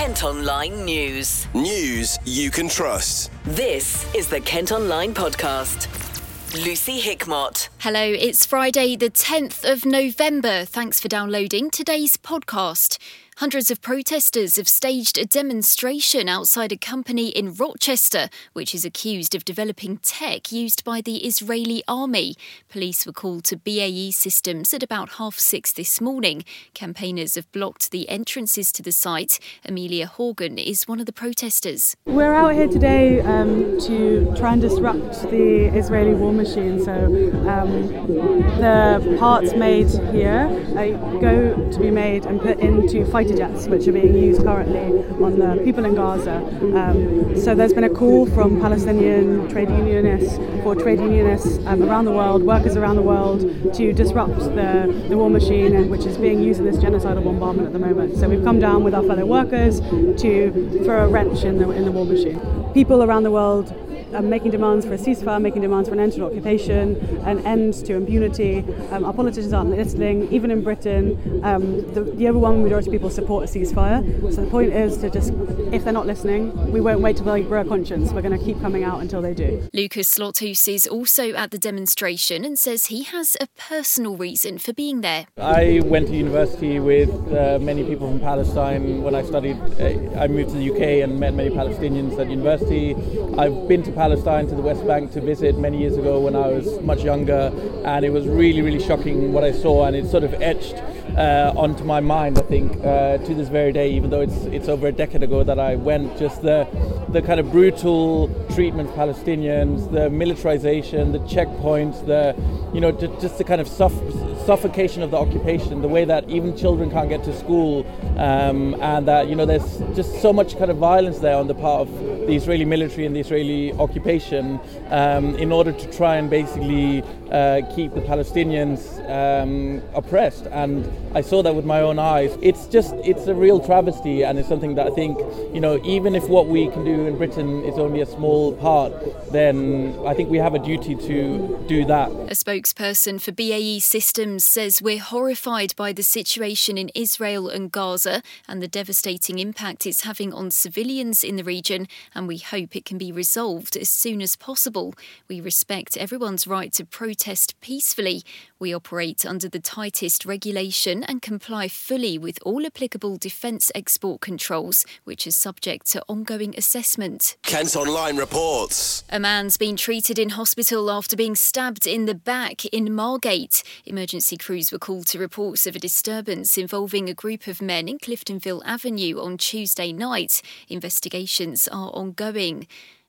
Kent Online News. News you can trust. This is the Kent Online Podcast. Lucy Hickmott. Hello, it's Friday, the 10th of November. Thanks for downloading today's podcast. Hundreds of protesters have staged a demonstration outside a company in Rochester, which is accused of developing tech used by the Israeli army. Police were called to BAE Systems at about half six this morning. Campaigners have blocked the entrances to the site. Amelia Horgan is one of the protesters. We're out here today um, to try and disrupt the Israeli war machine. So um, the parts made here uh, go to be made and put into fighter jets, which are being used currently on the people in Gaza. Um, so there's been a call from Palestinian trade unionists for trade unionists um, around the world, workers around the world, to disrupt the, the war machine, which is being used in this genocidal bombardment at the moment. So we've come down with our fellow workers to throw a wrench in the in the war machine. People around the world um, making demands for a ceasefire, making demands for an end to occupation, an end to impunity. Um, our politicians aren't listening. Even in Britain, um, the, the, overwhelming majority of people support a ceasefire. So the point is to just, if they're not listening, we won't wait till they grow a conscience. We're going to keep coming out until they do. Lucas Slothus is also at the demonstration and says he has a personal reason for being there. I went to university with uh, many people from Palestine when I studied. Uh, I moved to the UK and met many Palestinians at university. I've been to Palestine to the West Bank to visit many years ago when I was much younger, and it was really, really shocking what I saw, and it sort of etched uh, onto my mind. I think uh, to this very day, even though it's it's over a decade ago that I went, just the the kind of brutal treatment of Palestinians, the militarization, the checkpoints, the you know just the kind of suff- suffocation of the occupation, the way that even children can't get to school, um, and that you know there's just so much kind of violence there on the part of the Israeli military and the Israeli occupation um, in order to try and basically uh, keep the Palestinians um, oppressed. And I saw that with my own eyes. It's just, it's a real travesty, and it's something that I think, you know, even if what we can do in Britain is only a small part, then I think we have a duty to do that. A spokesperson for BAE Systems says we're horrified by the situation in Israel and Gaza and the devastating impact it's having on civilians in the region, and we hope it can be resolved as soon as possible. We respect everyone's right to protest peacefully. We operate under the tightest regulation and comply fully with all applicable defence export controls, which is subject to ongoing assessment. Kent Online reports. A man's been treated in hospital after being stabbed in the back in Margate. Emergency crews were called to reports of a disturbance involving a group of men in Cliftonville Avenue on Tuesday night. Investigations are ongoing.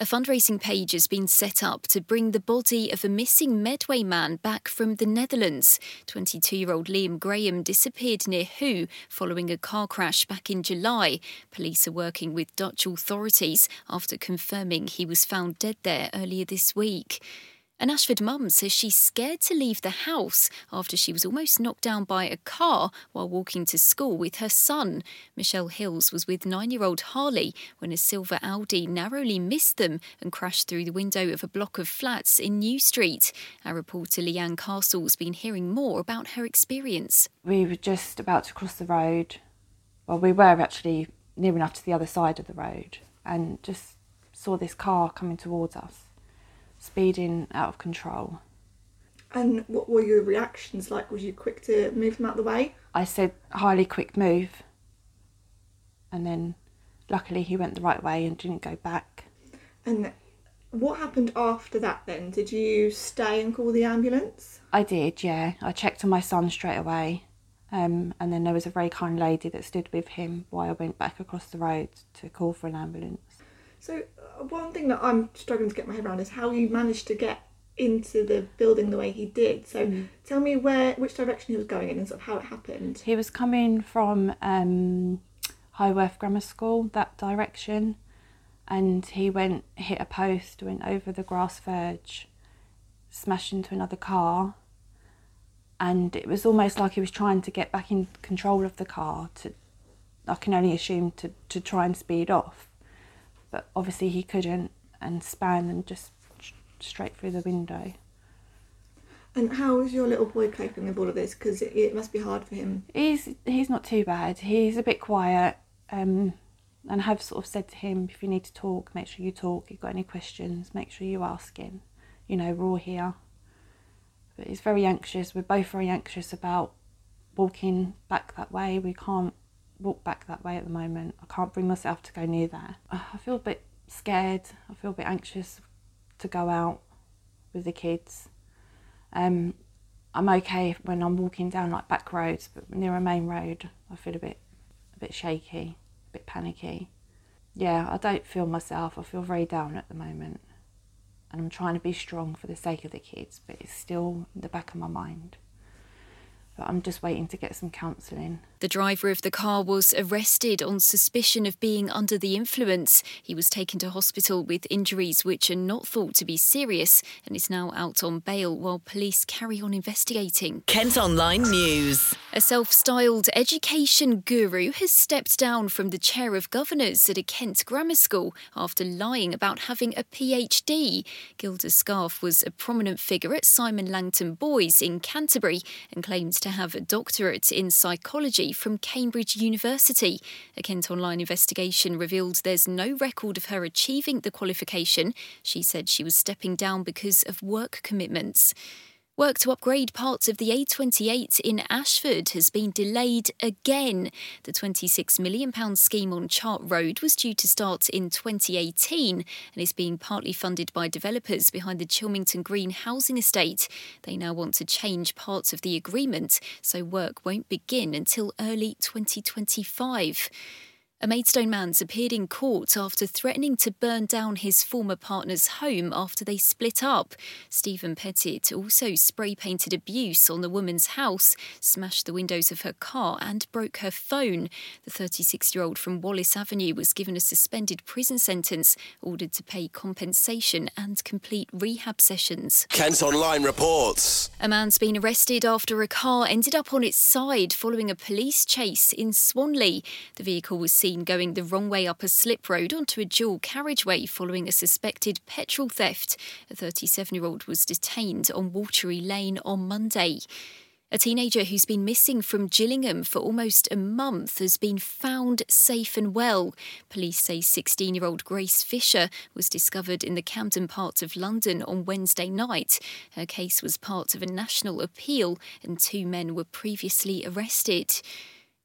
A fundraising page has been set up to bring the body of a missing Medway man back from the Netherlands. 22 year old Liam Graham disappeared near Hoo following a car crash back in July. Police are working with Dutch authorities after confirming he was found dead there earlier this week. An Ashford mum says she's scared to leave the house after she was almost knocked down by a car while walking to school with her son. Michelle Hills was with nine year old Harley when a silver Audi narrowly missed them and crashed through the window of a block of flats in New Street. Our reporter Leanne Castle's been hearing more about her experience. We were just about to cross the road. Well, we were actually near enough to the other side of the road and just saw this car coming towards us speeding out of control. And what were your reactions like? Was you quick to move them out of the way? I said, highly quick move. And then luckily he went the right way and didn't go back. And what happened after that then? Did you stay and call the ambulance? I did, yeah. I checked on my son straight away. Um, and then there was a very kind lady that stood with him while I went back across the road to call for an ambulance. So, one thing that I'm struggling to get my head around is how you managed to get into the building the way he did. So, mm. tell me where, which direction he was going in, and sort of how it happened. He was coming from um, Highworth Grammar School that direction, and he went hit a post, went over the grass verge, smashed into another car, and it was almost like he was trying to get back in control of the car. To, I can only assume to to try and speed off but obviously he couldn't and span and just straight through the window. And how is your little boy coping with all of this? Because it, it, must be hard for him. He's he's not too bad. He's a bit quiet. Um, and have sort of said to him, if you need to talk, make sure you talk. If you've got any questions, make sure you ask him. You know, we're all here. But he's very anxious. We're both very anxious about walking back that way. We can't walk back that way at the moment. I can't bring myself to go near there. I feel a bit scared. I feel a bit anxious to go out with the kids. Um, I'm okay when I'm walking down like back roads, but near a main road, I feel a bit, a bit shaky a bit panicky. Yeah, I don't feel myself. I feel very down at the moment. And I'm trying to be strong for the sake of the kids, but it's still in the back of my mind but I'm just waiting to get some counselling. The driver of the car was arrested on suspicion of being under the influence. He was taken to hospital with injuries which are not thought to be serious and is now out on bail while police carry on investigating. Kent Online News. A self styled education guru has stepped down from the chair of governors at a Kent grammar school after lying about having a PhD. Gilda Scarf was a prominent figure at Simon Langton Boys in Canterbury and claims to have a doctorate in psychology from Cambridge University. A Kent Online investigation revealed there's no record of her achieving the qualification. She said she was stepping down because of work commitments. Work to upgrade parts of the A28 in Ashford has been delayed again. The £26 million scheme on Chart Road was due to start in 2018 and is being partly funded by developers behind the Chilmington Green housing estate. They now want to change parts of the agreement, so work won't begin until early 2025. A Maidstone man's appeared in court after threatening to burn down his former partner's home after they split up. Stephen Pettit also spray painted abuse on the woman's house, smashed the windows of her car, and broke her phone. The 36 year old from Wallace Avenue was given a suspended prison sentence, ordered to pay compensation and complete rehab sessions. Kent Online reports. A man's been arrested after a car ended up on its side following a police chase in Swanley. The vehicle was going the wrong way up a slip road onto a dual carriageway following a suspected petrol theft. A 37 year old was detained on Watery Lane on Monday. A teenager who's been missing from Gillingham for almost a month has been found safe and well. Police say 16 year old Grace Fisher was discovered in the Camden part of London on Wednesday night. Her case was part of a national appeal, and two men were previously arrested.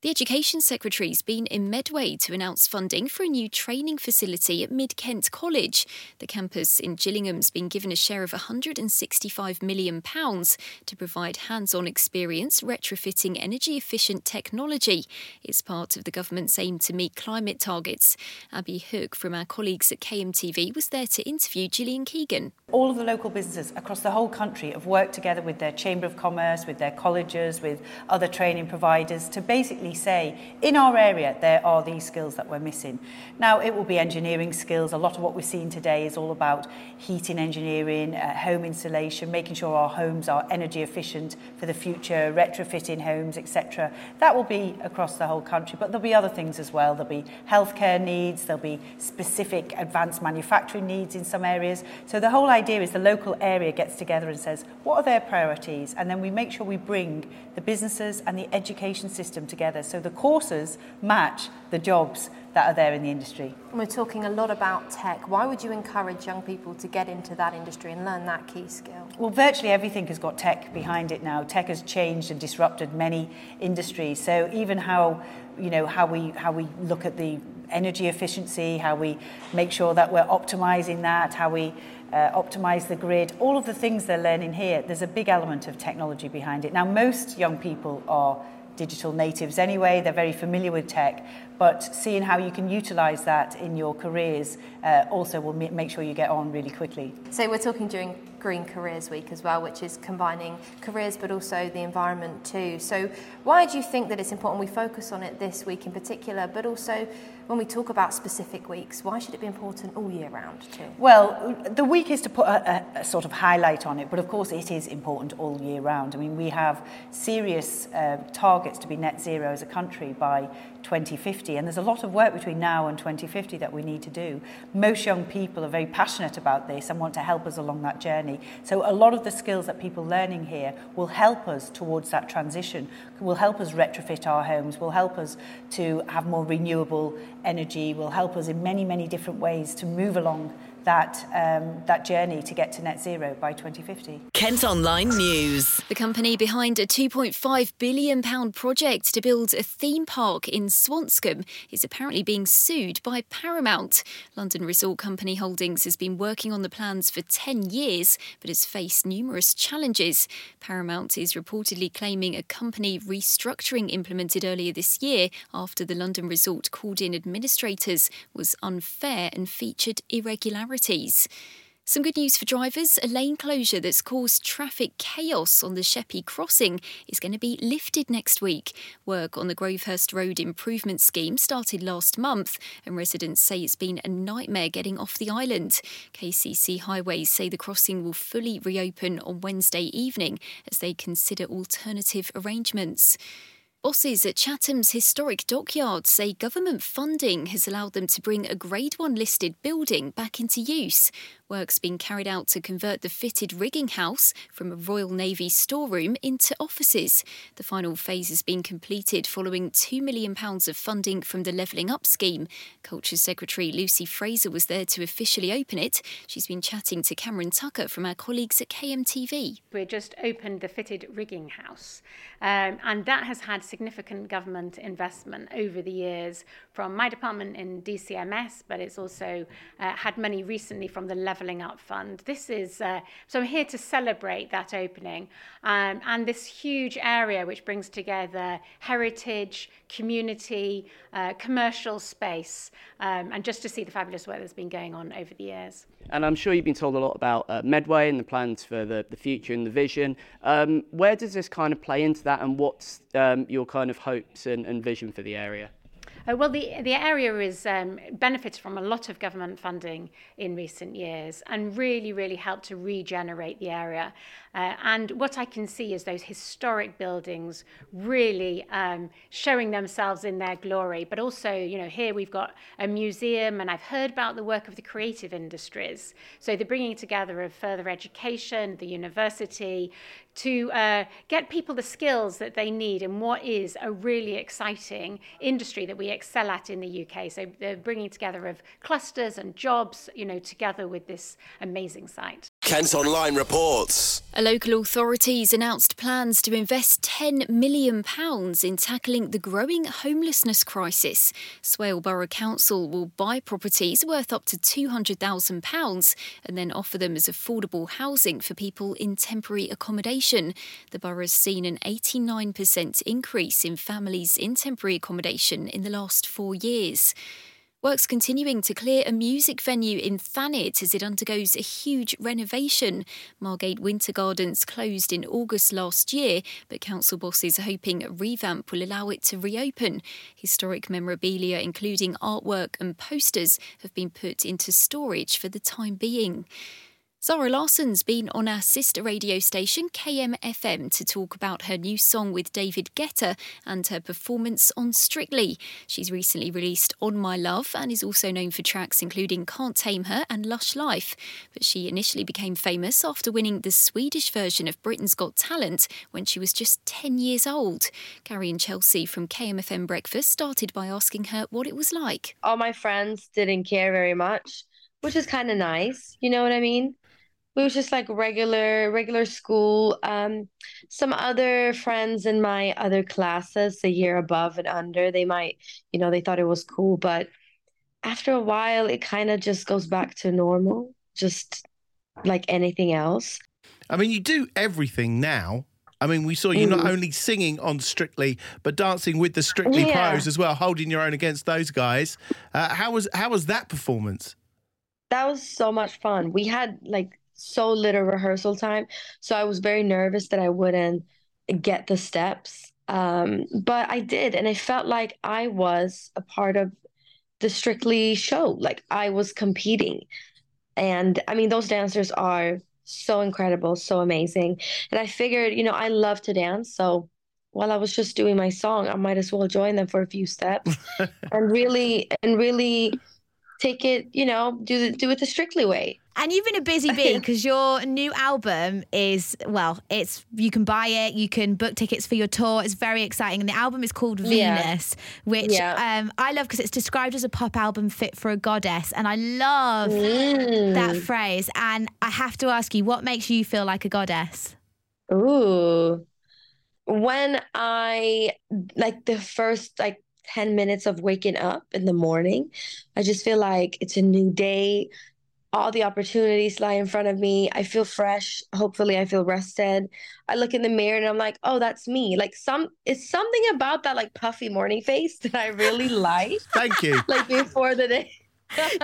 The Education Secretary's been in Medway to announce funding for a new training facility at Mid Kent College. The campus in Gillingham's been given a share of £165 million to provide hands on experience retrofitting energy efficient technology. It's part of the government's aim to meet climate targets. Abby Hook from our colleagues at KMTV was there to interview Gillian Keegan. All of the local businesses across the whole country have worked together with their Chamber of Commerce, with their colleges, with other training providers to basically say, in our area, there are these skills that we're missing. Now, it will be engineering skills. A lot of what we're seeing today is all about heating engineering, uh, home insulation, making sure our homes are energy efficient for the future, retrofitting homes, etc. That will be across the whole country, but there'll be other things as well. There'll be healthcare needs, there'll be specific advanced manufacturing needs in some areas. So the whole idea is the local area gets together and says, what are their priorities? And then we make sure we bring the businesses and the education system together together so the courses match the jobs that are there in the industry. We're talking a lot about tech. Why would you encourage young people to get into that industry and learn that key skill? Well, virtually everything has got tech behind it now. Tech has changed and disrupted many industries. So even how you know how we how we look at the energy efficiency, how we make sure that we're optimizing that, how we uh, optimize the grid, all of the things they're learning here, there's a big element of technology behind it. Now, most young people are digital natives anyway, they're very familiar with tech, but seeing how you can utilize that in your careers uh, also will make sure you get on really quickly. So we're talking during Green Careers Week as well, which is combining careers but also the environment too. So, why do you think that it's important we focus on it this week in particular, but also when we talk about specific weeks, why should it be important all year round too? Well, the week is to put a, a, a sort of highlight on it, but of course it is important all year round. I mean, we have serious uh, targets to be net zero as a country by 2050. And there's a lot of work between now and 2050 that we need to do. Most young people are very passionate about this and want to help us along that journey. So a lot of the skills that people learning here will help us towards that transition, will help us retrofit our homes, will help us to have more renewable energy, will help us in many, many different ways to move along that um, that journey to get to net zero by 2050. Kent Online News. The company behind a 2.5 billion pound project to build a theme park in Swanscombe is apparently being sued by Paramount. London resort company Holdings has been working on the plans for 10 years but has faced numerous challenges. Paramount is reportedly claiming a company restructuring implemented earlier this year after the London resort called in administrators was unfair and featured irregularities authorities. Some good news for drivers. A lane closure that's caused traffic chaos on the Sheppey crossing is going to be lifted next week. Work on the Grovehurst Road Improvement Scheme started last month, and residents say it's been a nightmare getting off the island. KCC Highways say the crossing will fully reopen on Wednesday evening as they consider alternative arrangements. Bosses at Chatham's historic dockyard say government funding has allowed them to bring a Grade 1 listed building back into use. Work's being carried out to convert the fitted rigging house from a Royal Navy storeroom into offices. The final phase has been completed following £2 million of funding from the Levelling Up scheme. Culture Secretary Lucy Frazer was there to officially open it. She's been chatting to Cameron Tucker from our colleagues at KMTV. We just opened the fitted rigging house, um, and that has had significant government investment over the years from my department in DCMS, but it's also uh, had money recently from the Levelling Up Fund. This is, uh, so I'm here to celebrate that opening um, and this huge area which brings together heritage, community, uh, commercial space, um, and just to see the fabulous work that's been going on over the years. And I'm sure you've been told a lot about uh, Medway and the plans for the, the future and the vision. Um, where does this kind of play into that, and what's um, your kind of hopes and, and vision for the area? Uh, well, the, the area is um, benefited from a lot of government funding in recent years and really, really helped to regenerate the area. Uh, and what I can see is those historic buildings really um, showing themselves in their glory. But also, you know, here we've got a museum, and I've heard about the work of the creative industries. So the bringing together of further education, the university, to uh, get people the skills that they need in what is a really exciting industry that we excel at in the UK. So the bringing together of clusters and jobs, you know, together with this amazing site. Kent Online reports. A local authorities announced plans to invest £10 million in tackling the growing homelessness crisis. Swale Borough Council will buy properties worth up to £200,000 and then offer them as affordable housing for people in temporary accommodation. The borough's seen an 89% increase in families in temporary accommodation in the last four years. Works continuing to clear a music venue in Thanet as it undergoes a huge renovation. Margate Winter Gardens closed in August last year, but council bosses are hoping a revamp will allow it to reopen. Historic memorabilia, including artwork and posters, have been put into storage for the time being. Zara Larsson's been on our sister radio station KMFM to talk about her new song with David Guetta and her performance on Strictly. She's recently released On My Love and is also known for tracks including Can't Tame Her and Lush Life. But she initially became famous after winning the Swedish version of Britain's Got Talent when she was just 10 years old. Gary and Chelsea from KMFM Breakfast started by asking her what it was like. All my friends didn't care very much, which is kind of nice. You know what I mean? It was just like regular regular school um some other friends in my other classes a year above and under they might you know they thought it was cool but after a while it kind of just goes back to normal just like anything else i mean you do everything now I mean, we saw you mm. not only singing on Strictly, but dancing with the Strictly yeah. pros as well, holding your own against those guys. Uh, how was how was that performance? That was so much fun. We had like so little rehearsal time. So I was very nervous that I wouldn't get the steps. Um, but I did. And I felt like I was a part of the Strictly show. Like I was competing. And I mean, those dancers are so incredible, so amazing. And I figured, you know, I love to dance. So while I was just doing my song, I might as well join them for a few steps and really and really take it, you know, do the, do it the strictly way. And you've been a busy bee because your new album is well, it's you can buy it, you can book tickets for your tour. It's very exciting, and the album is called Venus, yeah. which yeah. Um, I love because it's described as a pop album fit for a goddess, and I love mm. that phrase. And I have to ask you, what makes you feel like a goddess? Ooh, when I like the first like 10 minutes of waking up in the morning, I just feel like it's a new day. All the opportunities lie in front of me. I feel fresh. Hopefully, I feel rested. I look in the mirror and I'm like, oh, that's me. Like, some, it's something about that like puffy morning face that I really like. Thank you. like, before the day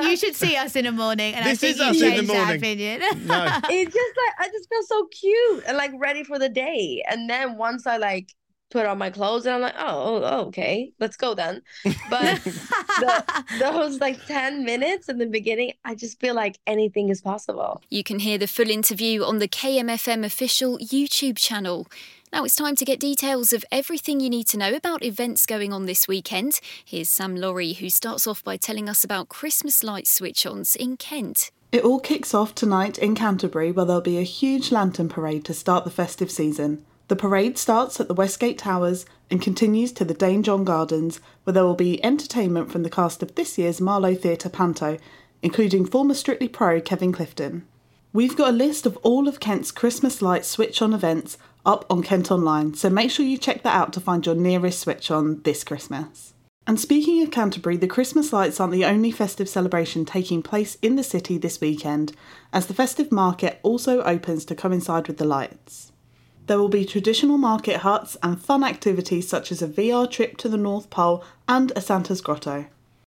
you should see us in the morning, and this I think is us in the morning. opinion. No. it's just like I just feel so cute and like ready for the day. And then once I like put on my clothes and I'm like, oh, oh, oh okay, let's go then. But the, those like 10 minutes in the beginning, I just feel like anything is possible. You can hear the full interview on the KMFM official YouTube channel. Now it's time to get details of everything you need to know about events going on this weekend. Here's Sam Laurie, who starts off by telling us about Christmas light switch ons in Kent. It all kicks off tonight in Canterbury, where there'll be a huge lantern parade to start the festive season. The parade starts at the Westgate Towers and continues to the Dane John Gardens, where there will be entertainment from the cast of this year's Marlowe Theatre Panto, including former Strictly Pro Kevin Clifton. We've got a list of all of Kent's Christmas light switch on events up on Kent Online, so make sure you check that out to find your nearest switch on this Christmas. And speaking of Canterbury, the Christmas lights aren't the only festive celebration taking place in the city this weekend, as the festive market also opens to coincide with the lights. There will be traditional market huts and fun activities such as a VR trip to the North Pole and a Santa's Grotto.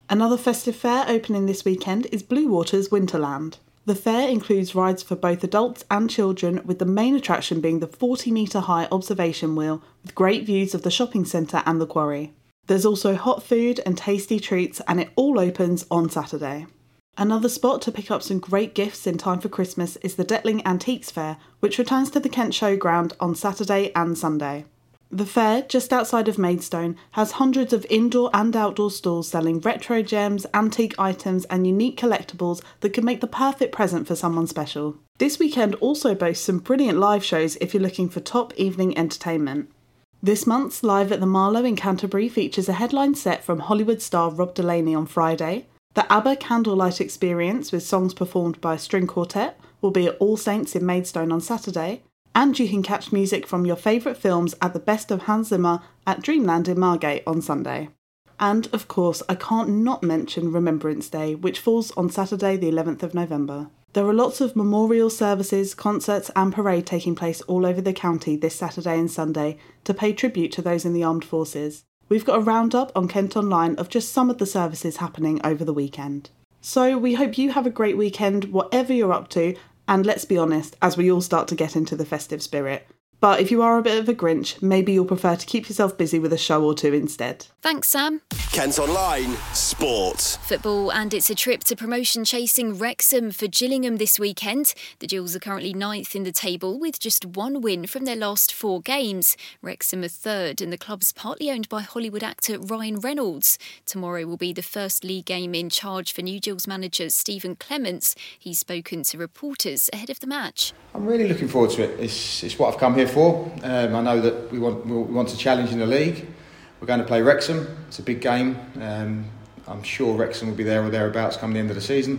Another festive fair opening this weekend is Bluewater's Winterland. The fair includes rides for both adults and children, with the main attraction being the 40 metre high observation wheel with great views of the shopping centre and the quarry. There's also hot food and tasty treats, and it all opens on Saturday. Another spot to pick up some great gifts in time for Christmas is the Detling Antiques Fair, which returns to the Kent Showground on Saturday and Sunday. The fair, just outside of Maidstone, has hundreds of indoor and outdoor stalls selling retro gems, antique items, and unique collectibles that could make the perfect present for someone special. This weekend also boasts some brilliant live shows if you're looking for top evening entertainment. This month's Live at the Marlowe in Canterbury features a headline set from Hollywood star Rob Delaney on Friday, the ABBA Candlelight Experience with songs performed by a string quartet will be at All Saints in Maidstone on Saturday, and you can catch music from your favourite films at the Best of Hans Zimmer at Dreamland in Margate on Sunday. And of course, I can't not mention Remembrance Day, which falls on Saturday, the 11th of November. There are lots of memorial services, concerts, and parade taking place all over the county this Saturday and Sunday to pay tribute to those in the armed forces. We've got a roundup on Kent Online of just some of the services happening over the weekend. So we hope you have a great weekend, whatever you're up to, and let's be honest, as we all start to get into the festive spirit, but if you are a bit of a Grinch, maybe you'll prefer to keep yourself busy with a show or two instead. Thanks, Sam. Kent Online Sport. Football, and it's a trip to promotion chasing Wrexham for Gillingham this weekend. The Gills are currently ninth in the table with just one win from their last four games. Wrexham are third, and the club's partly owned by Hollywood actor Ryan Reynolds. Tomorrow will be the first league game in charge for New Gills manager Stephen Clemence. He's spoken to reporters ahead of the match. I'm really looking forward to it. It's, it's what I've come here for. Um, I know that we want we want to challenge in the league. We're going to play Wrexham. It's a big game. Um, I'm sure Wrexham will be there or thereabouts come the end of the season.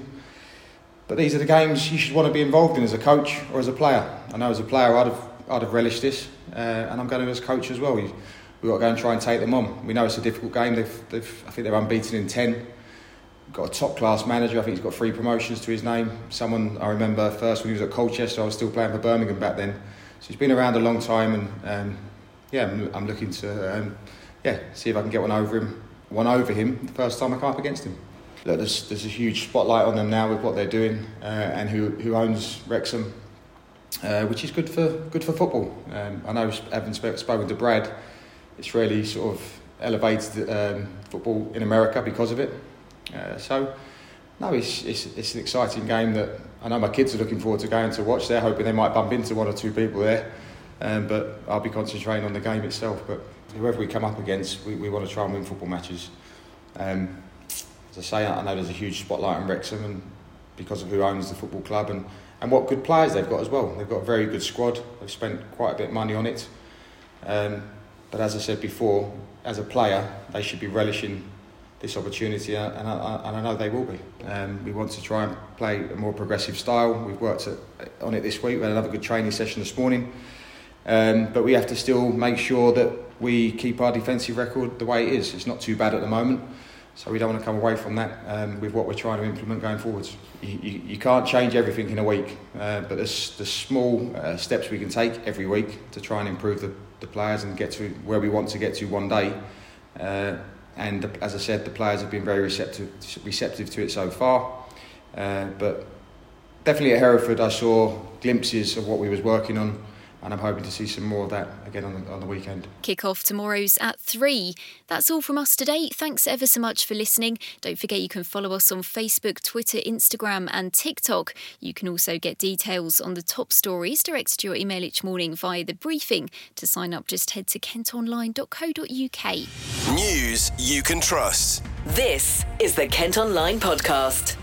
But these are the games you should want to be involved in as a coach or as a player. I know as a player I'd have I'd have relished this, uh, and I'm going to as coach as well. We, we've got to go and try and take them on. We know it's a difficult game. They've, they've, I think they're unbeaten in 10. Got a top class manager. I think he's got three promotions to his name. Someone I remember first when he was at Colchester, I was still playing for Birmingham back then. So he's been around a long time, and um, yeah, I'm, I'm, looking to um, yeah see if I can get one over him, one over him the first time I come up against him. Look, there's, there's a huge spotlight on them now with what they're doing uh, and who, who owns Wrexham, uh, which is good for good for football. Um, I know having spoken to Brad, it's really sort of elevated um, football in America because of it. Uh, so, no, it's, it's, it's an exciting game that I know my kids are looking forward to going to watch. They're hoping they might bump into one or two people there, um, but I'll be concentrating on the game itself. But whoever we come up against, we, we want to try and win football matches. Um, as I say, I know there's a huge spotlight on Wrexham, and because of who owns the football club and, and what good players they've got as well. They've got a very good squad. They've spent quite a bit of money on it. Um, but as I said before, as a player, they should be relishing this opportunity, and I, and I know they will be. Um, we want to try and play a more progressive style. We've worked at, on it this week. We had another good training session this morning. Um, but we have to still make sure that we keep our defensive record the way it is. It's not too bad at the moment, so we don't want to come away from that um, with what we're trying to implement going forwards. You, you, you can't change everything in a week, uh, but there's, there's small uh, steps we can take every week to try and improve the, the players and get to where we want to get to one day. Uh, and as I said, the players have been very receptive, receptive to it so far. Uh, but definitely at Hereford, I saw glimpses of what we was working on and I'm hoping to see some more of that again on the, on the weekend. Kick-off tomorrow's at 3. That's all from us today. Thanks ever so much for listening. Don't forget you can follow us on Facebook, Twitter, Instagram and TikTok. You can also get details on the top stories directed to your email each morning via the briefing. To sign up, just head to kentonline.co.uk. News you can trust. This is the Kent Online Podcast.